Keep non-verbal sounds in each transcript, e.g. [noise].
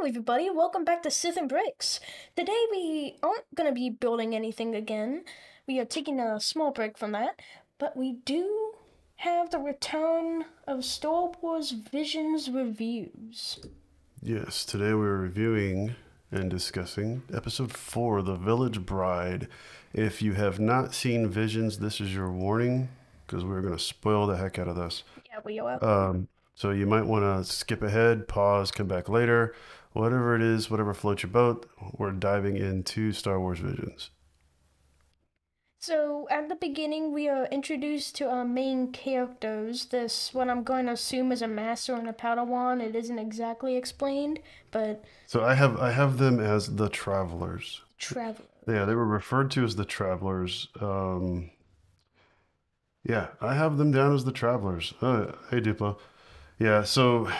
Hello everybody, welcome back to Sith and Bricks. Today we aren't going to be building anything again. We are taking a small break from that, but we do have the return of Star Wars Visions reviews. Yes, today we're reviewing and discussing episode 4, The Village Bride. If you have not seen Visions, this is your warning because we're going to spoil the heck out of this. Yeah, we are. Um, so you might want to skip ahead, pause, come back later. Whatever it is, whatever floats your boat, we're diving into Star Wars Visions. So, at the beginning, we are introduced to our main characters. This, what I'm going to assume is a master and a Padawan. It isn't exactly explained, but So I have I have them as the travelers. travel. Yeah, they were referred to as the travelers. Um, yeah, I have them down as the travelers. Uh, hey, Duplo. Yeah, so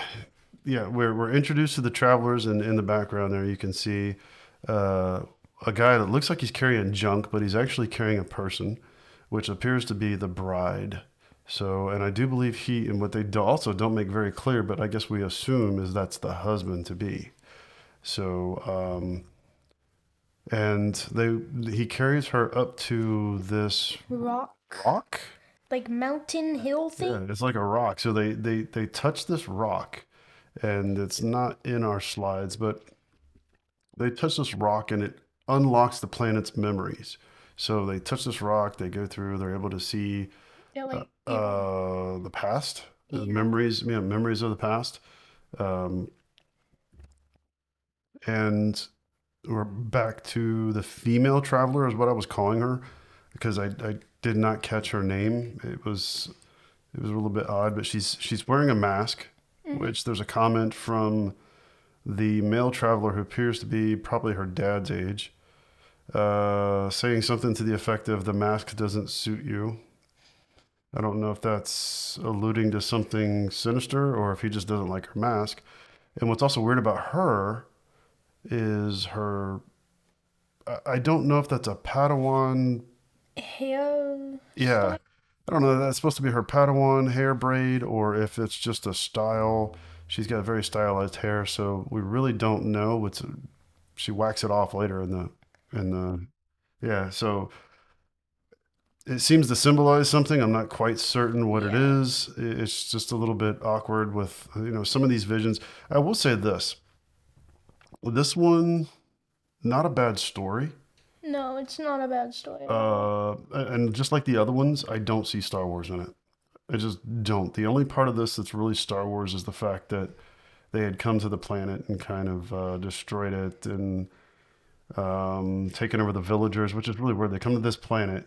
yeah, we're we're introduced to the travelers, and in the background there you can see uh, a guy that looks like he's carrying junk, but he's actually carrying a person, which appears to be the bride. So, and I do believe he, and what they do also don't make very clear, but I guess we assume is that's the husband to be. So, um, and they he carries her up to this Rock. rock. Like mountain hill thing? Yeah, it's like a rock. So they they they touch this rock, and it's not in our slides, but they touch this rock and it unlocks the planet's memories. So they touch this rock, they go through, they're able to see Yeah, like, uh, the past, the Yeah. memories, yeah, memories of the past. Um, and we're back to the female traveler, is what I was calling her, because I, I did not catch her name. It was it was a little bit odd, but she's she's wearing a mask, which there's a comment from the male traveler who appears to be probably her dad's age, uh, saying something to the effect of "the mask doesn't suit you." I don't know if that's alluding to something sinister or if he just doesn't like her mask. And what's also weird about her is her. I- don't know if that's a Padawan. hair. Yeah. I don't know. That's supposed to be her Padawan hair braid or if it's just a style. She's got very stylized hair, so we really don't know. It's she whacks it off later in the in the yeah. So it seems to symbolize something. I'm not quite certain what it Yeah. is. I- It's just a little bit awkward with you know some of these visions. I will say this: this one, not a bad story. No, it's not a bad story. Uh, and just like the other ones, I don't see Star Wars in it. I just don't. The only part of this that's really Star Wars is the fact that they had come to the planet and kind of uh, destroyed it and um, taken over the villagers, which is really weird. They come to this planet,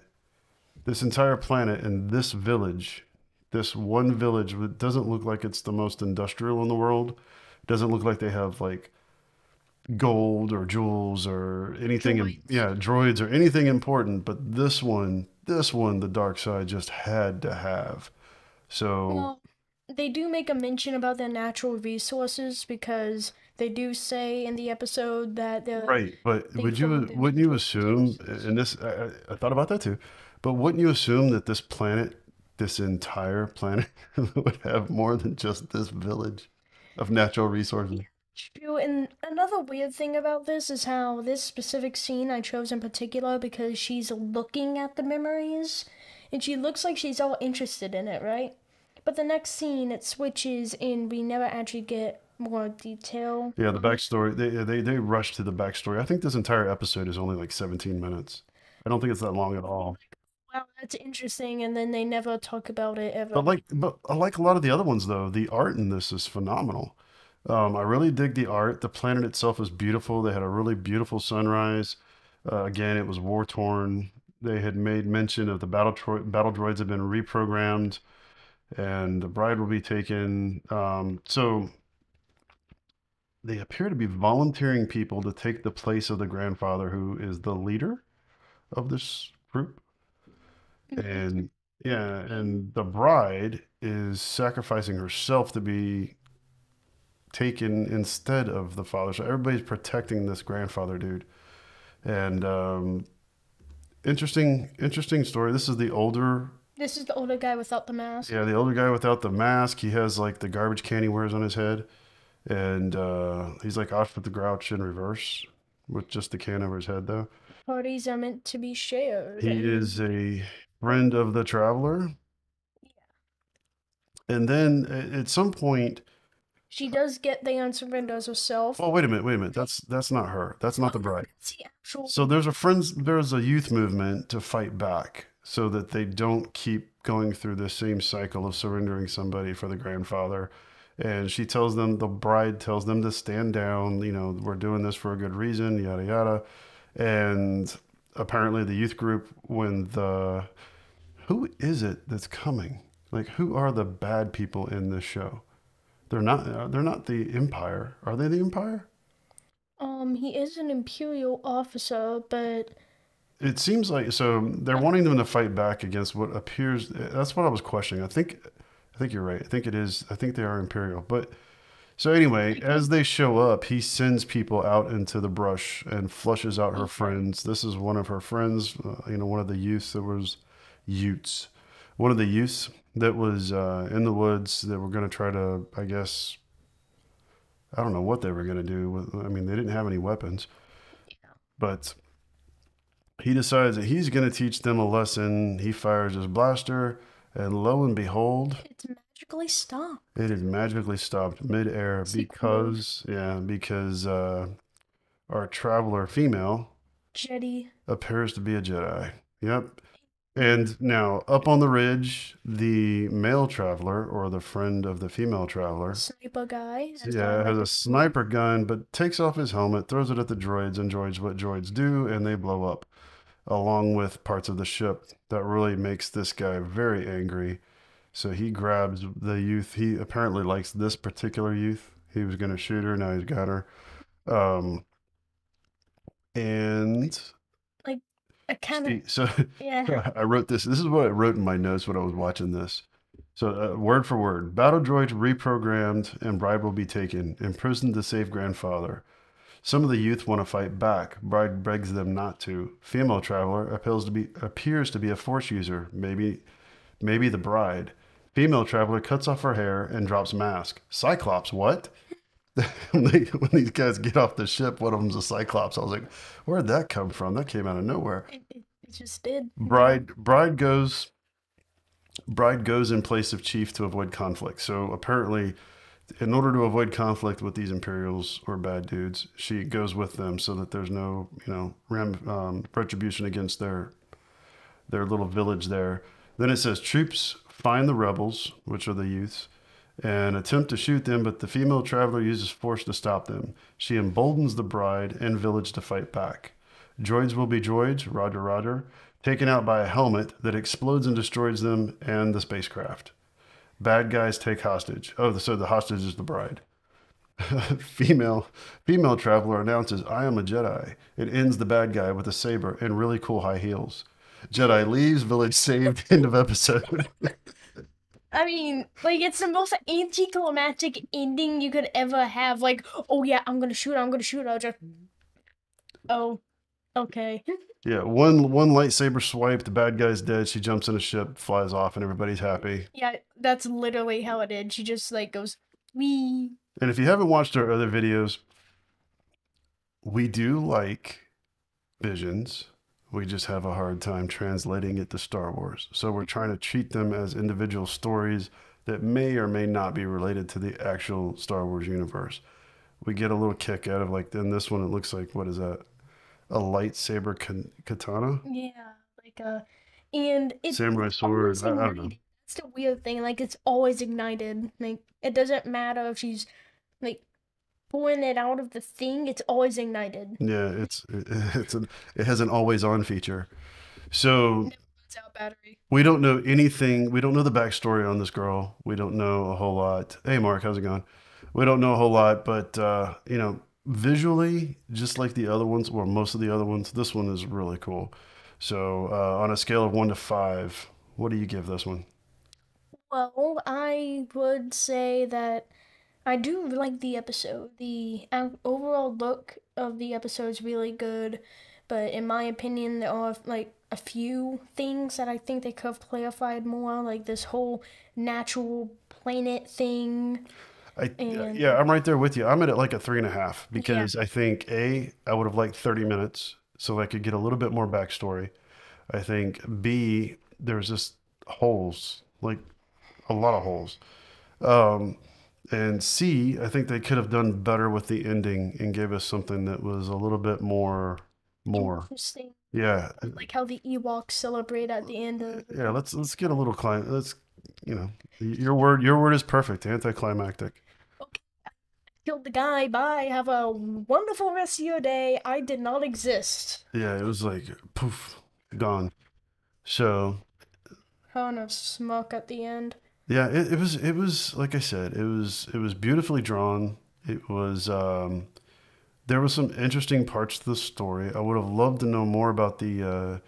this entire planet, and this village, this one village, it doesn't look like it's the most industrial in the world. Doesn't look like they have like gold or jewels or anything. Droids. yeah, droids or anything important. But this one, this one, the dark side just had to have. So Well, they do make a mention about their natural resources because they do say in the episode that they're right, but would you wouldn't you assume? And this, I- I thought about that too. But wouldn't you assume that this planet, this entire planet, [laughs] would have more than just this village of natural resources? True. And another weird thing about this is how this specific scene I chose in particular because she's looking at the memories and she looks like she's all interested in it, right? But the next scene it switches and we never actually get more detail. Yeah, the backstory. They they they rush to the backstory. I think this entire episode is only like 17 minutes. I don't think it's that long at all. Wow, that's interesting. And then they never talk about it ever. But like, but like a lot of the other ones though. The art in this is phenomenal. Um, I really dig the art. The planet itself is beautiful. They had a really beautiful sunrise. Uh, again, it was war torn. They had made mention of the battle tro- battle droids had been reprogrammed, and the bride will be taken. Um, so they appear to be volunteering people to take the place of the grandfather, who is the leader of this group. And yeah, and the bride is sacrificing herself to be taken instead of the father. So everybody's protecting this grandfather dude. And um, interesting, interesting story. This is the older, This is the older guy without the mask. yeah, the older guy without the mask. He has like the garbage can he wears on his head. and uh, he's like Oscar the Grouch in reverse with just the can over his head, though. Parties are meant to be shared. He is a friend of the traveler, Yeah. and then at some point, She does get the answer windows herself. oh wait a minute, wait a minute, that's that's not her, that's not the [laughs] bride. It's the actual. So there's a friends, there's a youth movement to fight back so that they don't keep going through the same cycle of surrendering somebody for the grandfather. And she tells them, the bride tells them to stand down. You know, we're doing this for a good reason, yada yada. And apparently, the youth group, when the who is it that's coming? Like, who are the bad people in this show? They're not. uh, They're not the Empire. Are they the Empire? Um, he is an imperial officer, but It seems like so they're wanting them to fight back against what appears. That's what I was questioning. I think, I think you're right. I think it is. I think they are imperial. But so anyway, as they show up, he sends people out into the brush and flushes out her friends. This is one of her friends. Uh, you know, one of the youths that was Utes. One of the youths that was uh, in the woods that were going to try to, I guess, I don't know what they were going to do. With, I mean, they didn't have any weapons, but he decides that he's going to teach them a lesson. He fires his blaster, and lo and behold, it's magically stopped. it is magically stopped midair it cool? because, yeah, because uh, our traveler female Jedi. appears to be a Jedi. Yep. And now, up on the ridge, the male traveler, or the friend of the female traveler, Sniper guy. as yeah, has a sniper gun, but takes off his helmet, throws it at the droids, and droids what droids do, and they blow up, along with parts of the ship. That really makes this guy very angry. So he grabs the youth. He apparently likes this particular youth. He was going to shoot her. Now he's got her. Um, and I kind of so [laughs] yeah. I wrote this. This is what I wrote in my notes when I was watching this. So, uh, word for word battle droids reprogrammed and bride will be taken, imprisoned to save grandfather. Some of the youth want to fight back. Bride begs them not to. Female traveler appeals to be appears to be a force user, maybe maybe the bride. Female traveler cuts off her hair and drops mask. Cyclops, what? [laughs] when, they, when these guys get off the ship, one of them's a Cyclops. I was like, where'd that come from? That came out of nowhere. It, it, it just did. Bride bride goes bride goes in place of chief to avoid conflict. So apparently in order to avoid conflict with these Imperials or bad dudes, she goes with them so that there's no, you know, ram, um, retribution against their their little village there. Then it says troops find the rebels, which are the youths, and attempt to shoot them, but the female traveler uses force to stop them. She emboldens the bride and village to fight back. Droids will be droids, Roger, Roger, taken out by a helmet that explodes and destroys them and the spacecraft. Bad guys take hostage. Oh, so the hostage is the bride. [laughs] female female traveler announces, "I am a Jedi." It ends the bad guy with a saber and really cool high heels. Jedi leaves, village saved. [laughs] End of episode. [laughs] I mean, like it's the most anticlimactic ending you could ever have. Like, oh yeah, I'm gonna shoot. I'm gonna shoot. her," I just, mm-hmm. oh, okay. yeah, one one lightsaber swipe. The bad guy's dead. She jumps in a ship, flies off, and everybody's happy. Yeah, that's literally how it it is. She just like goes, wee. And if you haven't watched our other videos, we do like visions. We just have a hard time translating it to Star Wars. So we're trying to treat them as individual stories that may or may not be related to the actual Star Wars universe. We get a little kick out of like then this one. It looks like what is that? A lightsaber katana, Yeah, like uh, and it's samurai sword. I, I don't know. That's the weird thing. Like it's always ignited. Like it doesn't matter if she's pulling it out of the thing. It's always ignited. Yeah, it's [laughs] it's an, it has an always on feature. So It's out battery. We don't know anything. We don't know the backstory on this girl. We don't know a whole lot. Hey, Mark, how's it going? We don't know a whole lot, but uh, you know, visually, just like the other ones, or most of the other ones, this one is really cool. So, uh, on a scale of one to five, what do you give this one? Well, I would say that I do like the episode. The overall look of the episode is really good, but in my opinion, there are like a few things that I think they could have clarified more, like this whole natural planet thing. I And yeah, I'm right there with you. I'm at it like a three and a half yeah, because I think A, I would have liked 30 minutes so I could get a little bit more backstory. I think B, there's just holes, like a lot of holes. Um, and C, I think they could have done better with the ending and gave us something that was a little bit more, more. interesting. Yeah, Like how the Ewoks celebrate at the end of yeah. Let's let's get a little clim. Let's you know, your word your word is perfect. Anticlimactic. okay, killed the guy, bye, have a wonderful rest of your day. I did not exist. Yeah, it was like poof, gone. So Kind of smoke at the end. Yeah, it, it was it was like I said, it was it was beautifully drawn. It was um, there was some interesting parts to the story. I would have loved to know more about the uh,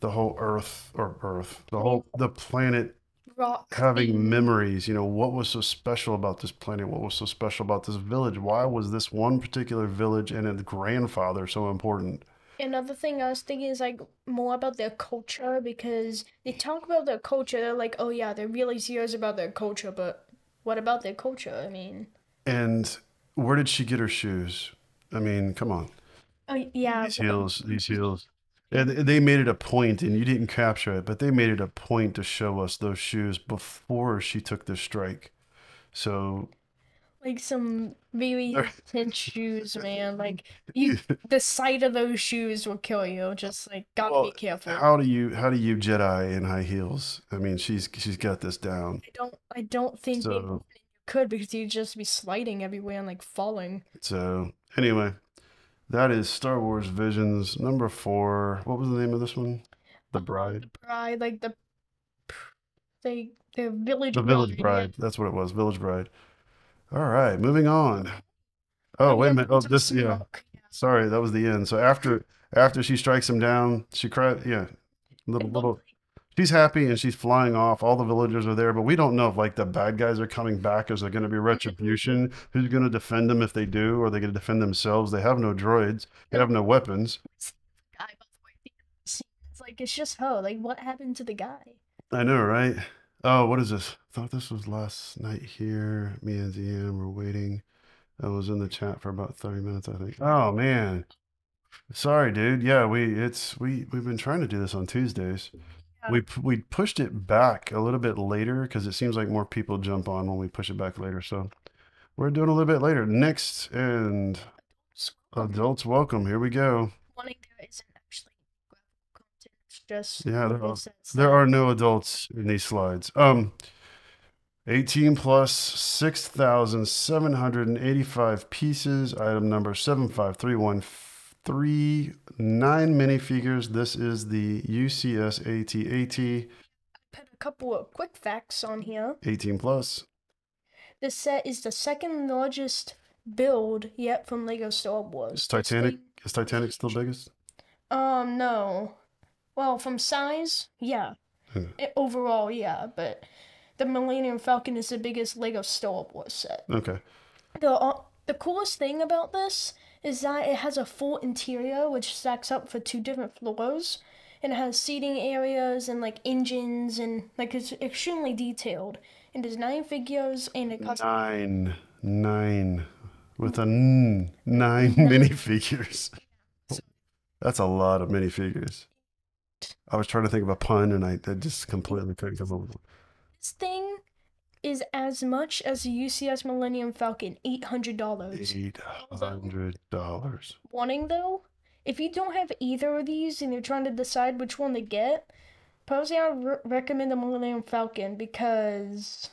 the whole Earth or Earth, the whole the planet Rock having memories. You know, what was so special about this planet? What was so special about this village? Why was this one particular village and its grandfather so important? Another thing I was thinking is like more about their culture because they talk about their culture. They're like, oh yeah, they're really serious about their culture, but what about their culture? I mean, And where did she get her shoes? I mean, come on. oh yeah, These heels, these heels. And they made it a point, and you didn't capture it, but they made it a point to show us those shoes before she took the strike. So, like some really intense shoes, man. [laughs] Like you, [laughs] the sight of those shoes will kill you. Just like gotta be careful. how do you how do you Jedi in high heels? I mean, she's she's got this down. I don't, I don't think So could because you'd just be sliding everywhere and like falling. so anyway, that is Star Wars Visions number four. What was the name of this one? The Bride. The bride, like the, they, the village The Village. Bride. That's what it was. Village Bride. All right, moving on. Oh Oh, wait a minute. Oh, this, yeah. Sorry, that was the end. So after after she strikes him down, she cried. Yeah, little little. She's happy and she's flying off. All the villagers are there, but we don't know if like the bad guys are coming back. Is there going to be retribution? Who's going to defend them if they do? Or are they going to defend themselves? They have no droids. They have no weapons. guy, by the way, the scene. It's like it's just her. Like what happened to the guy? I know, right? Oh, what is this? Thought this was last night here. Me and Zian were waiting. I was in the chat for about 30 minutes, I think. Oh man. Sorry, dude. Yeah, we it's we we've been trying to do this on Tuesdays. Yeah. We we pushed it back a little bit later because it seems like more people jump on when we push it back later. So we're doing a little bit later. Next and adults welcome. Here we go. warning there isn't actually graphical content. It's just Yeah, there are there are no adults in these slides. Um 18 plus 6,785 pieces. Item number 75313. Nine minifigures. This is the UCS AT-AT Put a couple of quick facts on here. 18 plus. This set is the second largest build yet from Lego Star Wars. This Titanic is Titanic still biggest? um, no. Well, from size, yeah. Hmm, I- overall, yeah, but the Millennium Falcon is the biggest Lego Star Wars set. Okay. The uh, the coolest thing about this is that it has a full interior which stacks up for two different floors, and it has seating areas and like engines and like it's extremely detailed. And there's nine figures and it costs Nine. Nine. With a n. Nine nine. minifigures. That's a lot of minifigures. I was trying to think of a pun and I, I just completely couldn't come up with one. this thing is as much as the UCS Millennium Falcon, eight hundred dollars. Eight hundred dollars. Wanting though, if you don't have either of these and you're trying to decide which one to get, personally I re- recommend the Millennium Falcon because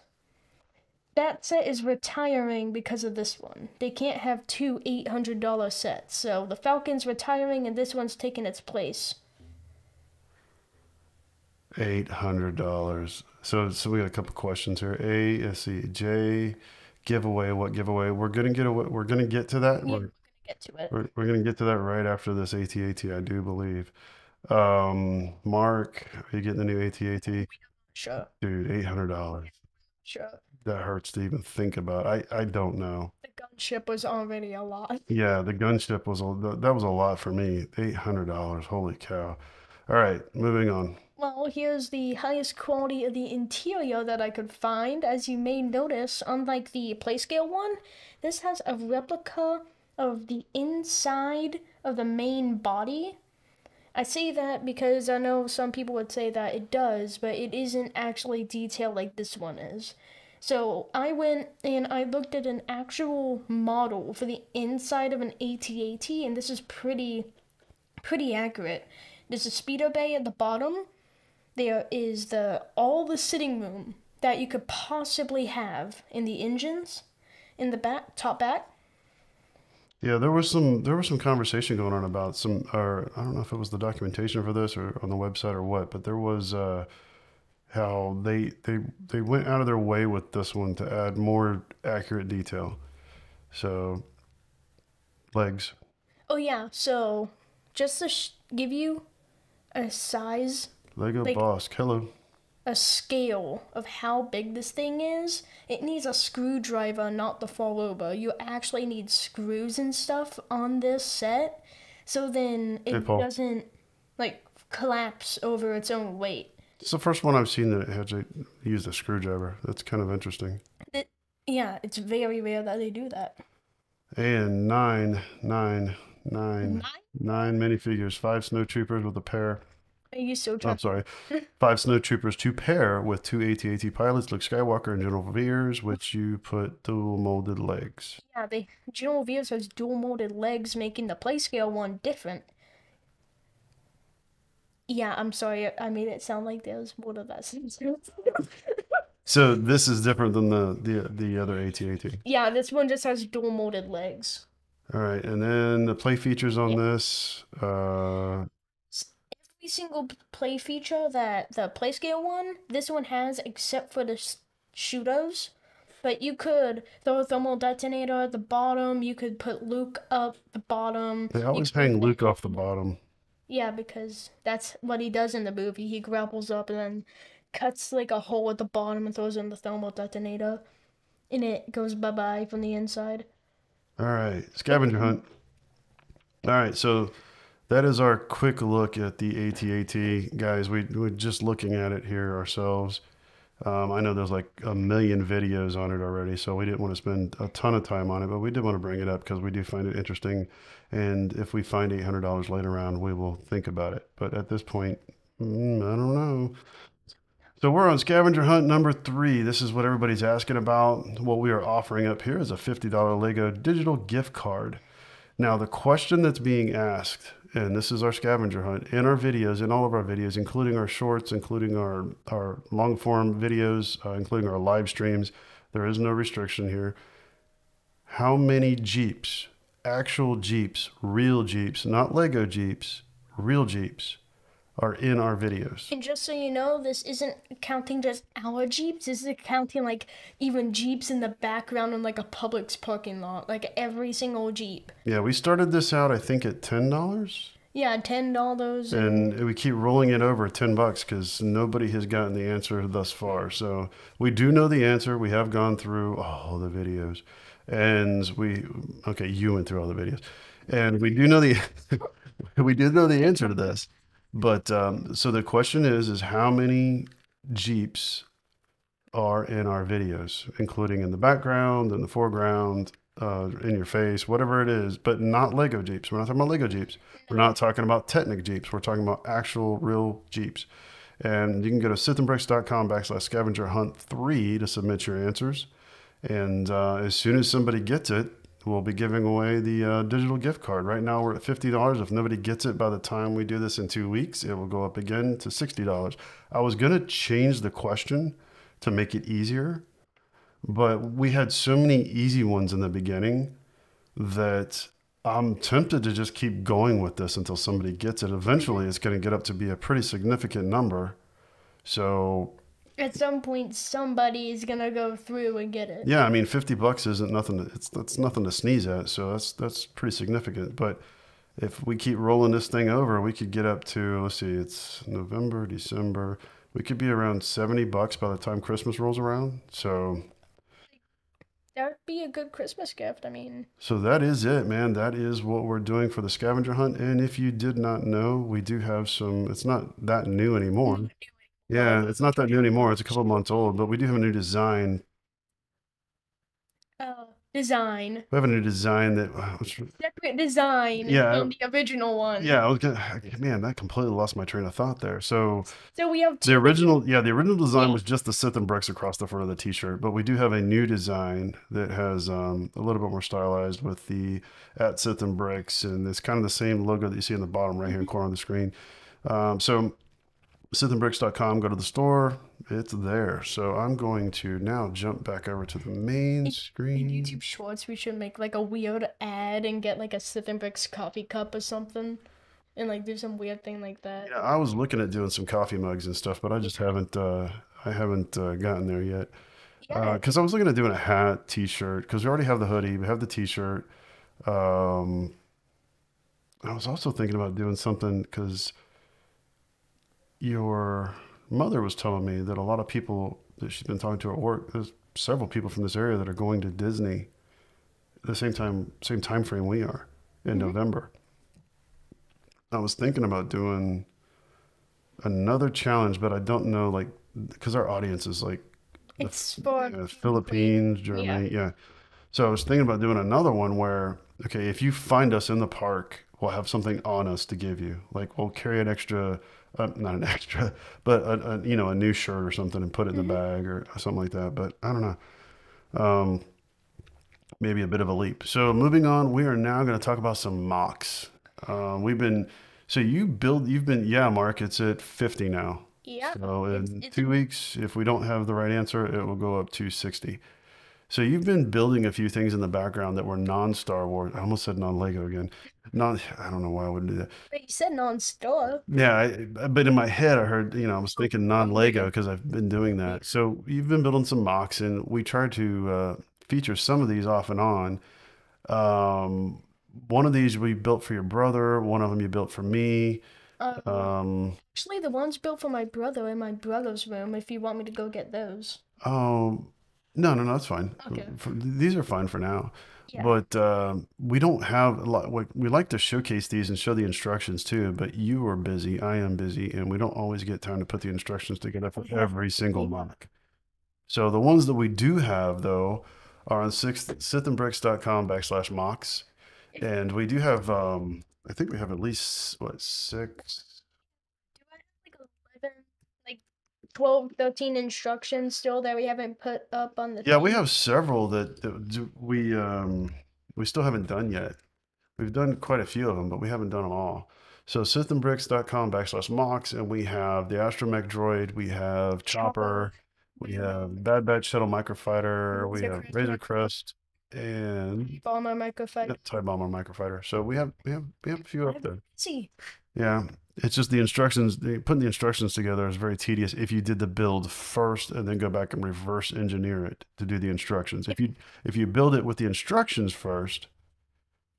that set is retiring because of this one. They can't have two $800 sets. So the Falcon's retiring and this one's taking its place. Eight hundred dollars. So so we got a couple questions here. A, let's see, J, giveaway. What giveaway? We're gonna get away. We're gonna get to that. Yeah, we're We're gonna get to it. we're, we're gonna get to that right after this ATAT. I do believe. Um, Mark, are you getting the new ATAT? Sure, Dude, eight hundred dollars. sure. That hurts to even think about. I I don't know. The gunship was already a lot. [laughs] Yeah, the gunship was a that that was a lot for me. Eight hundred dollars. Holy cow. All right, moving on. Well, here's the highest quality of the interior that I could find. As you may notice, unlike the Playscale one, this has a replica of the inside of the main body. I say that because I know some people would say that it does, but it isn't actually detailed like this one is. So I went and I looked at an actual model for the inside of an AT-AT, and this is pretty, pretty accurate. There's a speeder bay at the bottom. There is the all the sitting room that you could possibly have in the engines, in the back, top back. Yeah, there was some there was some conversation going on about some, or I don't know if it was the documentation for this or on the website or what, but there was uh, how they they they went out of their way with this one to add more accurate detail. So legs. Oh yeah, so just to sh- give you a size, Lego like Boss. Hello. a scale of how big this thing is, it needs a screwdriver, not the fall over. You actually need screws and stuff on this set, so then it Paul. doesn't like collapse over its own weight. It's the first one I've seen that it had to use a screwdriver. That's kind of interesting. It, yeah, it's very rare that they do that. And nine, nine, nine, Nine? nine minifigures, five snowtroopers with a pair. You so Oh, I'm sorry, [laughs] five snowtroopers to pair with two AT-AT pilots, Luke Skywalker and General Veers, which you put dual molded legs. Yeah, the General Veers has dual molded legs, making the Playscale one different. Yeah, I'm sorry, I made it sound like there was more to that. [laughs] So this is different than the the the other AT-AT. Yeah, this one just has dual molded legs. All right, and then the play features on this. Uh, single play feature that the Playscale one, this one has, except for the shootos. But you could throw a thermal detonator at the bottom. You could put Luke up the bottom. they always could hang Luke off the bottom. Yeah, because that's what he does in the movie. He grapples up and then cuts like a hole at the bottom and throws in the thermal detonator, and it goes bye bye from the inside. All right, scavenger hunt. All right, so that is our quick look at the AT-AT. Guys, we, we're just looking at it here ourselves. Um, I know there's like a million videos on it already, so we didn't want to spend a ton of time on it, but we did want to bring it up because we do find it interesting. And if we find $800 later on, we will think about it. But at this point, mm, I don't know. So we're on scavenger hunt number three. This is what everybody's asking about. What we are offering up here is a $50 Lego digital gift card. Now, the question that's being asked, and this is our scavenger hunt in our videos, in all of our videos, including our shorts, including our, our long form videos, uh, including our live streams, there is no restriction here. How many Jeeps, actual Jeeps, real Jeeps, not Lego Jeeps, real Jeeps, are in our videos? And just so you know, this isn't counting just our Jeeps. This is counting like even Jeeps in the background in like a Publix parking lot, like every single Jeep. Yeah, we started this out, I think, at $10. Yeah, ten dollars and and we keep rolling it over 10 bucks because nobody has gotten the answer thus far so we do know the answer we have gone through all the videos and we okay you went through all the videos and we do know the [laughs] we do know the answer to this but um, so the question is is how many jeeps are in our videos including in the background in the foreground uh, in your face whatever it is but not lego jeeps we're not talking about lego jeeps we're not talking about Technic Jeeps. We're talking about actual real Jeeps. And you can go to sithandbricks.com backslash scavenger hunt three to submit your answers. And uh, as soon as somebody gets it, we'll be giving away the uh, digital gift card. Right now we're at $50. If nobody gets it by the time we do this in two weeks, it will go up again to $60. I was going to change the question to make it easier, but we had so many easy ones in the beginning that I'm tempted to just keep going with this until somebody gets it. Eventually, it's going to get up to be a pretty significant number. So, at some point somebody is gonna go through and get it. yeah, I mean, 50 bucks isn't nothing. To, it's that's nothing to sneeze at. So that's that's pretty significant. But if we keep rolling this thing over, we could get up to let's see, it's November, December. We could be around 70 bucks by the time Christmas rolls around. So That would be a good Christmas gift. I mean, So that is it, man. That is what we're doing for the scavenger hunt. And if you did not know, we do have some, it's not that new anymore. Yeah, it's not that new anymore. It's a couple months old, but we do have a new design. uh, design, We have a new design that, which- separate design Yeah. from the original one. yeah, I was gonna, man, that completely lost my train of thought there. So So we have the original, yeah, the original design was just the Sith and bricks across the front of the t-shirt, but we do have a new design that has um, a little bit more stylized with the at Sith and bricks, and it's kind of the same logo that you see in the bottom right hand corner of the screen. Um, so sithandbricks.com, go to the store, it's there. So I'm going to now jump back over to the main In screen. YouTube Shorts, we should make like a weird ad and get like a Sith and Bricks coffee cup or something, and like do some weird thing like that. Yeah, I was looking at doing some coffee mugs and stuff, but I just haven't uh, I haven't uh, gotten there yet. Yeah. Because I was looking at doing a hat, t-shirt, because we already have the hoodie, we have the t-shirt. Um, I was also thinking about doing something because your mother was telling me that a lot of people that she's been talking to at work, there's several people from this area that are going to Disney the same time, same time frame we are in November. I was thinking about doing another challenge, but I don't know, like, because our audience is like the It's for uh, Philippines, Germany, yeah. So I was thinking about doing another one where, okay, if you find us in the park, we'll have something on us to give you. Like we'll carry an extra, uh, not an [laughs] extra, but a, a you know a new shirt or something and put it in the bag or something like that. But I don't know. Um, maybe a bit of a leap. So moving on, we are now going to talk about some MOCs. Um, we've been so you build, you've been yeah, Mark. It's at fifty now. yeah. So It's- in it's- two weeks, if we don't have the right answer, it will go up to 60. So you've been building a few things in the background that were non-Star Wars. I almost said non-Lego again. Non, I don't know why I wouldn't do that. But you said non-Star. Yeah, I, but in my head, I heard, you know, I was thinking non-Lego because I've been doing that. So you've been building some MOCs, and we tried to uh, feature some of these off and on. Um, one of these we built for your brother. One of them you built for me. Uh, Um, actually, the one's built for my brother in my brother's room. If you want me to go get those. Oh, no, no, no, that's fine. Okay. These are fine for now. Yeah. But um, we don't have a lot. Like, we like to showcase these and show the instructions too. But you are busy, I am busy, and we don't always get time to put the instructions together for every single MOC. So the ones that we do have though are on sixth, sithandbricks.com backslash mocks, and we do have. Um, I think we have at least what six. Do I have like 11, like 12, 13 instructions still that we haven't put up on the Yeah, we have several that, that we um we still haven't done yet. We've done quite a few of them, but we haven't done them all. So sithandbricks.com backslash mocks, and we have the Astromech droid, we have Chopper, we have Bad Batch Shuttle Microfighter, we have Razor Crest, and Bomber microfighter. yeah, TIE Bomber Microfighter. So we have we have we have a few up there. busy. Yeah, it's just the instructions. Putting the instructions together is very tedious. If you did the build first and then go back and reverse engineer it to do the instructions, if you if you build it with the instructions first,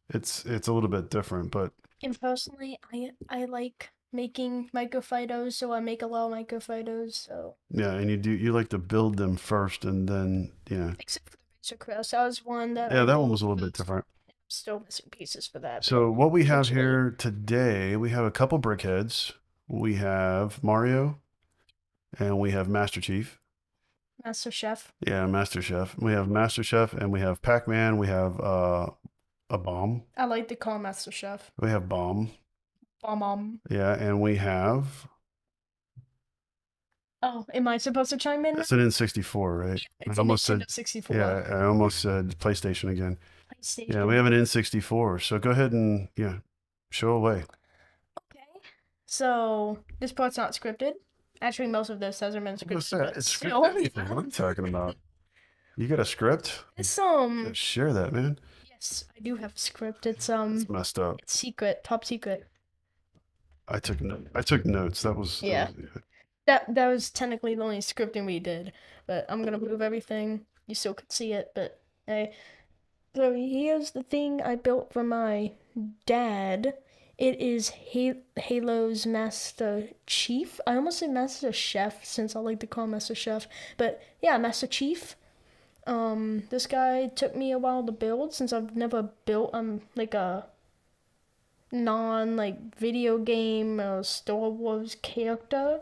it's it's a little bit different. But And personally, I I like making microfighters, so I make a lot of microfighters. So yeah, and you do you like to build them first and then yeah except for the Razor Crest, that was one that I yeah that one was a little bit different. Still missing pieces for that. So what we have here today, we have a couple brickheads. We have Mario, and we have Master Chief. Master Chef. Yeah, Master Chef. We have Master Chef, and we have Pac Man. We have uh, a bomb. I like to call Master Chef. We have bomb. Bomb bomb. Yeah, and we have Oh, am I supposed to chime in? it's an N64, right? I It's a almost said 64. yeah. I almost said PlayStation again. PlayStation. Yeah, we have an N64. So go ahead and yeah, show away. Okay. So this part's not scripted. Actually, most of this hasn't been What's scripted. that? It's scripted anything. What are you talking about? You got a script? It's um. Share that, man. Yes, I do have a script. It's um. It's messed up. It's secret, top secret. I took no- I took notes. That was that Yeah. That that was technically the only scripting we did, but I'm gonna move everything. You still could see it, but hey. So here's the thing I built for my dad. It is Halo's Master Chief. I almost said Master Chef since I like to call Master Chef, but yeah, Master Chief. Um, this guy took me a while to build since I've never built um like a non like video game uh, Star Wars character,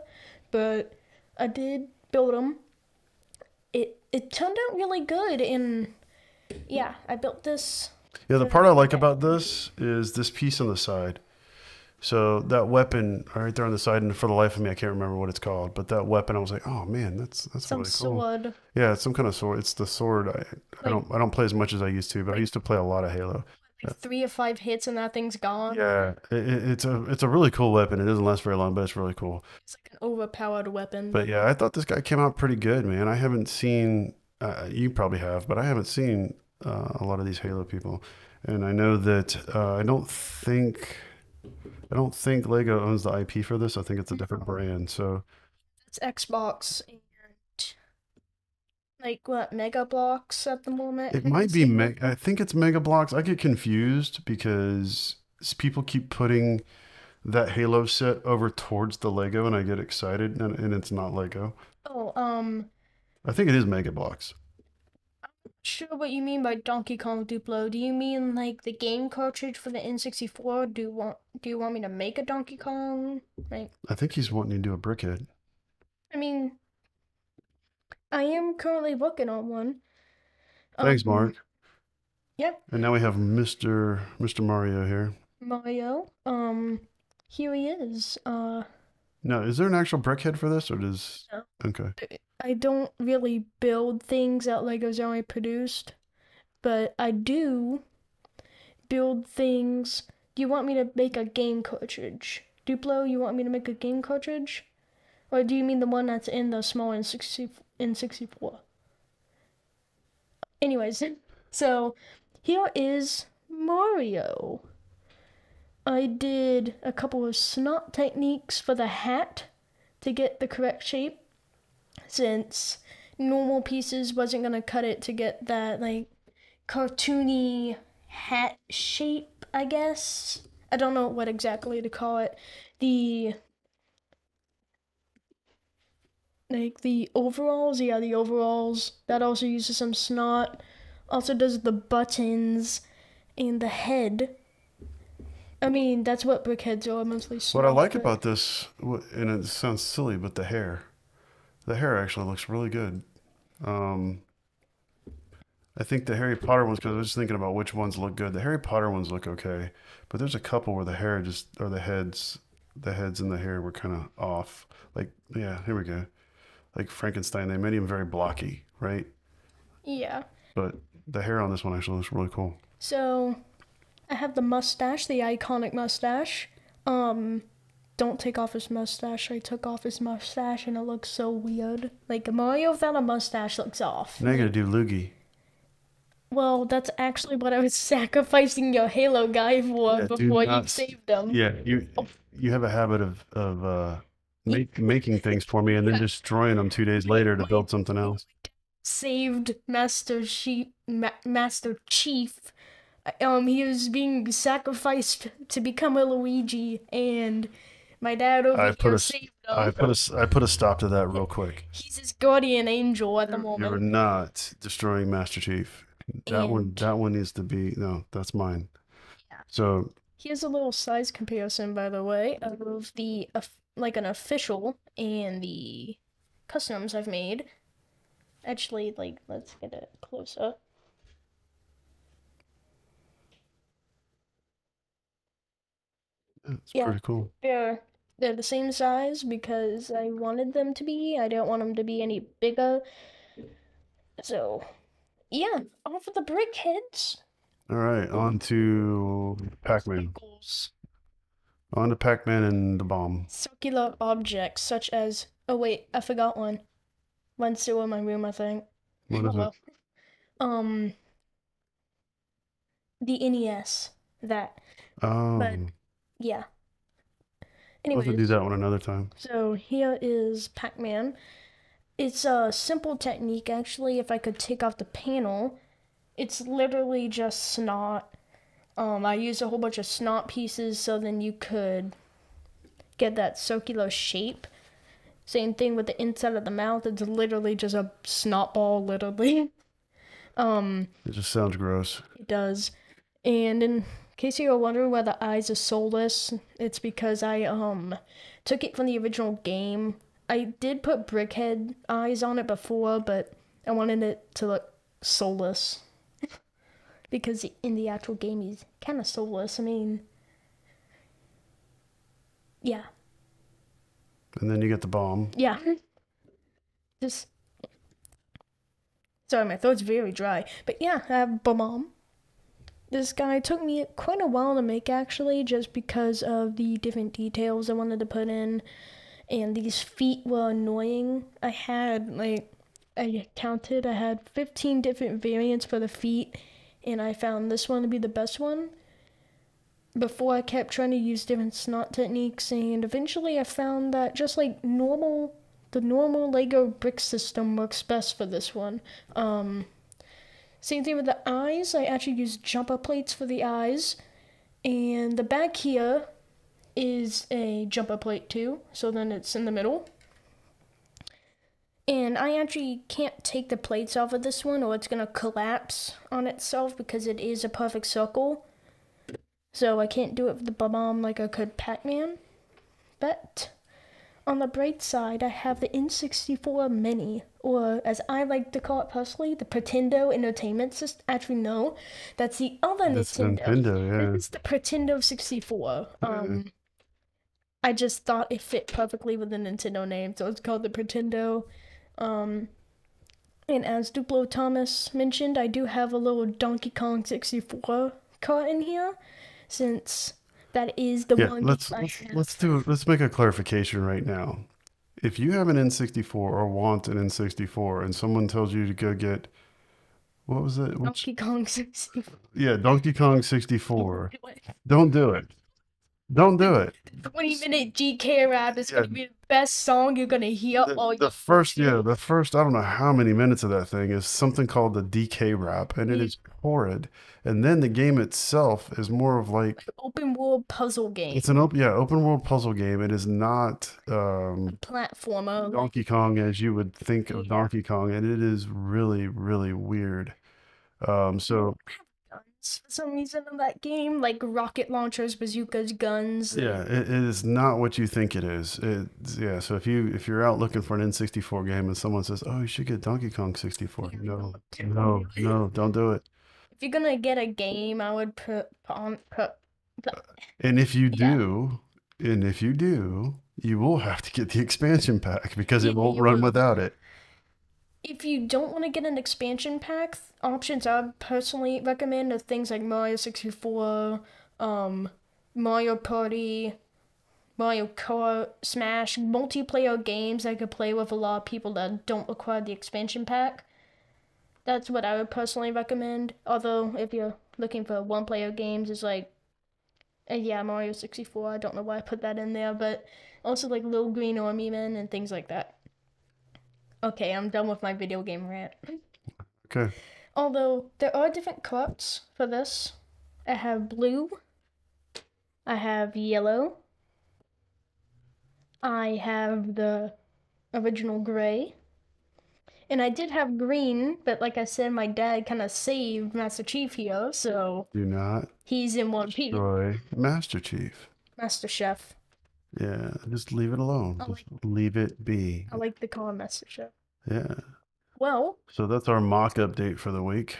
but I did build him. It it turned out really good, and yeah, I built this. Yeah, the part I like about this is this piece on the side. So that weapon right there on the side, and for the life of me, I can't remember what it's called. But that weapon, I was like, oh man, that's that's Some really cool. sword, Yeah, it's some kind of sword. It's the sword. I, I don't I don't play as much as I used to, but I used to play a lot of Halo. like three or five hits, and that thing's gone. Yeah, it- it's a it's a really cool weapon. It doesn't last very long, but it's really cool. It's like an overpowered weapon. But yeah, I thought this guy came out pretty good, man. I haven't seen uh, you probably have, but I haven't seen uh, a lot of these Halo people, and I know that uh, I don't think I don't think Lego owns the IP for this. I think it's a different brand. So It's Xbox and like what Mega Bloks at the moment. it might be. Meg. I think it's Mega Bloks. I get confused because people keep putting that Halo set over towards the Lego, and I get excited, and, and it's not Lego. Oh, um, I think it is Mega Bloks. sure what you mean by Donkey Kong Duplo. Do you mean like the game cartridge for the N64? Do you want do you want me to make a Donkey Kong? Like, I think he's wanting to do a brickhead. I mean, I am currently working on one. Thanks, Um, Mark. yeah, And now we have Mr. Mr. Mario here. Mario. Um, here he is. Uh, Now, is there an actual brickhead for this, or does? Okay. I don't really build things that Lego's only produced, but I do build things. Do you want me to make a game cartridge? Duplo, you want me to make a game cartridge? Or do you mean the one that's in the small N60, N64? Anyways, so here is Mario. I did a couple of SNOT techniques for the hat to get the correct shape since normal pieces wasn't gonna cut it to get that like cartoony hat shape, I guess. I don't know what exactly to call it. The like the overalls, yeah, the overalls. That also uses some SNOT. Also does the buttons and the head. I mean, that's what brickheads are, mostly. What I like but- about this, and it sounds silly, but the hair, the hair actually looks really good. Um, I think the Harry Potter ones, because I was just thinking about which ones look good. The Harry Potter ones look okay, but there's a couple where the hair just, or the heads, the heads and the hair were kind of off. Like, yeah, here we go. Like Frankenstein, they made him very blocky, right? Yeah. But the hair on this one actually looks really cool. So, I have the mustache, the iconic mustache. Um, don't take off his mustache. I took off his mustache and it looks so weird. Like Mario without a mustache looks off. Now you gotta do Luigi. Well, that's actually what I was [laughs] sacrificing your Halo guy for Yeah, before you not s- saved him. Yeah, you you have a habit of of uh, make, making things for me and then destroying them two days later to build something else. Saved Master Chief. Ma- Master Chief. Um, he was being sacrificed to become a Luigi, and my dad over I here put a saved him. I put a I put a stop to that real quick. He's his guardian angel at the moment. You're not destroying Master Chief. That one that one needs to be no, that's mine. Yeah. So Here's a little size comparison, by the way, of the like an official and the customs I've made. Actually, like let's get it closer. yeah, it's Yeah. pretty cool. They're they're the same size because I wanted them to be. I don't want them to be any bigger. So, yeah, off of the brick heads. All right, on to Pac-Man. Circles. On to Pac-Man and the bomb. Circular objects such as oh wait, I forgot one. One's still in my room, I think. What Oh it? Um, the NES. That. Oh, Yeah. we'll have to do that one another time. so here is Pac-Man. It's a simple technique, actually. If I could take off the panel, it's literally just SNOT. Um, I used a whole bunch of SNOT pieces so then you could get that circular shape. Same thing with the inside of the mouth. It's literally just a SNOT ball, literally. [laughs] Um, It just sounds gross. it does. And in case you were wondering why the eyes are soulless, it's because I um took it from the original game. I did put BrickHeadz eyes on it before, but I wanted it to look soulless. [laughs] because in the actual game he's kind of soulless. I mean, yeah. And then you get the bomb. Yeah. Just sorry, my throat's very dry. But yeah, I have Bomb. This guy took me quite a while to make actually, just because of the different details I wanted to put in. And these feet were annoying. I had like I counted, I had 15 different variants for the feet, and I found this one to be the best one. Before I kept trying to use different SNOT techniques, and eventually I found that just like normal, the normal Lego brick system works best for this one. Um, same thing with the eyes. I actually use jumper plates for the eyes, and the back here is a jumper plate too. So then it's in the middle. And I actually can't take the plates off of this one or it's gonna collapse on itself because it is a perfect circle. So I can't do it with the bomb like I could Pac-Man. But on the bright side, I have the N64 Mini, or as I like to call it personally, the Pretendo Entertainment System. Actually, no, that's the other That's Nintendo. Nintendo, yeah. It's the Pretendo 64. Um, I just thought it fit perfectly with the Nintendo name, so it's called the Pretendo. Um, and as Duplo Thomas mentioned, I do have a little Donkey Kong 64 cart in here, since that is the Yeah, one let's let's, let's do let's make a clarification right now. If you have an N64 or want an N64 and someone tells you to go get what was it? Which, Donkey Kong [laughs] 64. yeah, Donkey Kong 64. Don't do it. Don't do it. 20 minute DK rap is gonna be the best song you're gonna hear The, all the first, yeah, the first, I don't know how many minutes of that thing is something called the DK rap, and it Yeah. is horrid. And then the game itself is more of like open world puzzle game. it's an open, yeah, open world puzzle game. It is not um, platformer. Donkey Kong as you would think of Donkey Kong, and it is really, really weird. Um, so for some reason in that game, like rocket launchers, bazookas, guns. yeah, it, it is not what you think it is. It's, yeah, so if you if you're out looking for an N64 game and someone says, "Oh, you should get Donkey Kong 64," no, no, no, don't do it. If you're gonna get a game, I would put on put. And if you Yeah. do, and if you do, you will have to get the [laughs] expansion pack because it won't run without it. If you don't want to get an expansion pack, options I personally recommend are things like Mario 64, um, Mario Party, Mario Kart, Smash, multiplayer games I could play with a lot of people that don't require the expansion pack. That's what I would personally recommend. Although, if you're looking for one player games, it's like, uh, yeah, Mario 64. I don't know why I put that in there, but also like Little Green Army Men and things like that. Okay, I'm done with my video game rant. Okay. Although there are different carts for this. I have blue. I have yellow. I have the original gray. And I did have green, but like I said, my dad kind of saved Master Chief here, so Do not he's in one piece. Master Chief. Master Chef. Yeah, just leave it alone. I Just leave it be. I like the call him Master Chef. Yeah. Well, So that's our MOC update for the week.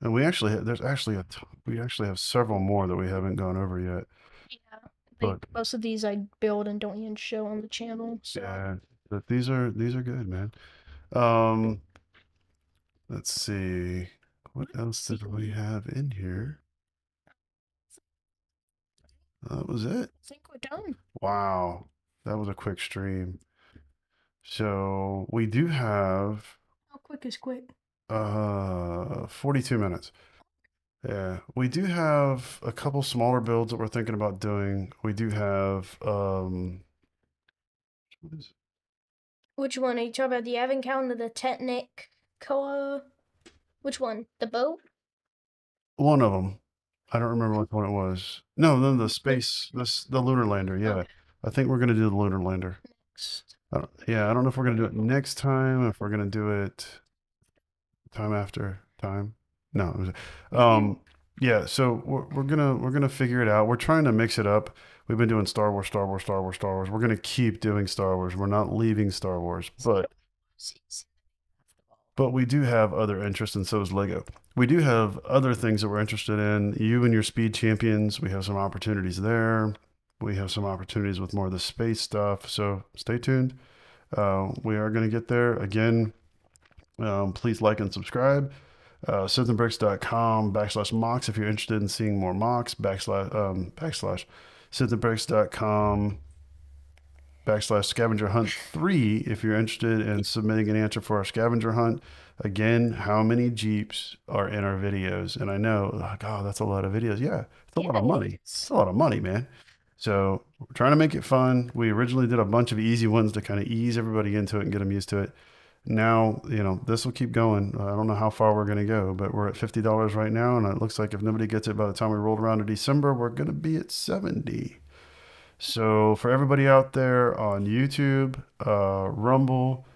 And we actually have, there's actually a we actually have several more that we haven't gone over yet. yeah, like But- most of these I build and don't even show on the channel. So Yeah, but these are these are good, man. Um, let's see, what else did we have in here? That was it. I think we're done. Wow, that was a quick stream. So we do have How quick is quick? uh 42 minutes. Yeah, we do have a couple smaller builds that we're thinking about doing. We do have um what is Which one are you talking about? The Avon Counter, the Technic Koa? Which one? The boat? One of them. I don't remember which one it was. No, then the space, this the lunar lander. Yeah, Okay. I think we're gonna do the lunar lander. Next. I don't, yeah, I don't know if we're gonna do it next time. If we're gonna do it time after. time. No, it was, um, yeah. So we're, we're gonna we're gonna figure it out. We're trying to mix it up. We've been doing Star Wars, Star Wars, Star Wars, Star Wars. We're gonna keep doing Star Wars. We're not leaving Star Wars, but but we do have other interests, and so is Lego. We do have other things that we're interested in. You and your Speed Champions, we have some opportunities there. We have some opportunities with more of the space stuff. So stay tuned. Uh, we are going to get there. Again, um, please like and subscribe. Uh, backslash MOCs if you're interested in seeing more MOCs. Backslash, um, backslash sithandbricks.com backslash scavenger hunt three if you're interested in submitting an answer for our scavenger hunt. Again, how many Jeeps are in our videos? And I know, like, oh, that's a lot of videos. Yeah, it's a lot of money. It's a lot of money, man. So we're trying to make it fun. We originally did a bunch of easy ones to kind of ease everybody into it and get them used to it. Now, you know, this will keep going. I don't know how far we're going to go, but we're at $50 right now. And it looks like if nobody gets it by the time we roll around to December, we're going to be at 70. So for everybody out there on YouTube, uh, Rumble,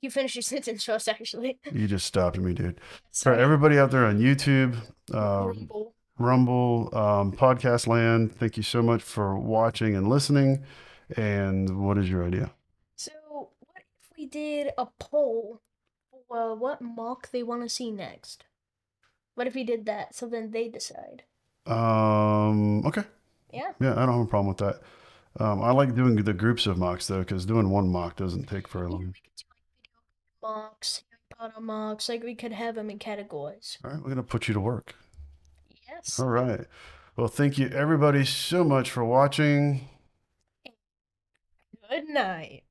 You finish your [laughs] sentence first, actually. you just stopped me, dude. For everybody out there on YouTube, uh, Rumble. Rumble, um, Podcast Land, thank you so much for watching and listening. And what is your idea? So, what if we did a poll for what MOC they want to see next? What if we did that so then they decide? Um, okay. Yeah. Yeah, I don't have a problem with that. Um, I like doing the groups of MOCs though, because doing one MOC doesn't take very Yeah, long. we could do like video MOCs, Harry Potter MOCs, like we could have them in categories. All right, we're gonna put you to work. Yes. All right. Well, thank you everybody so much for watching. Good night.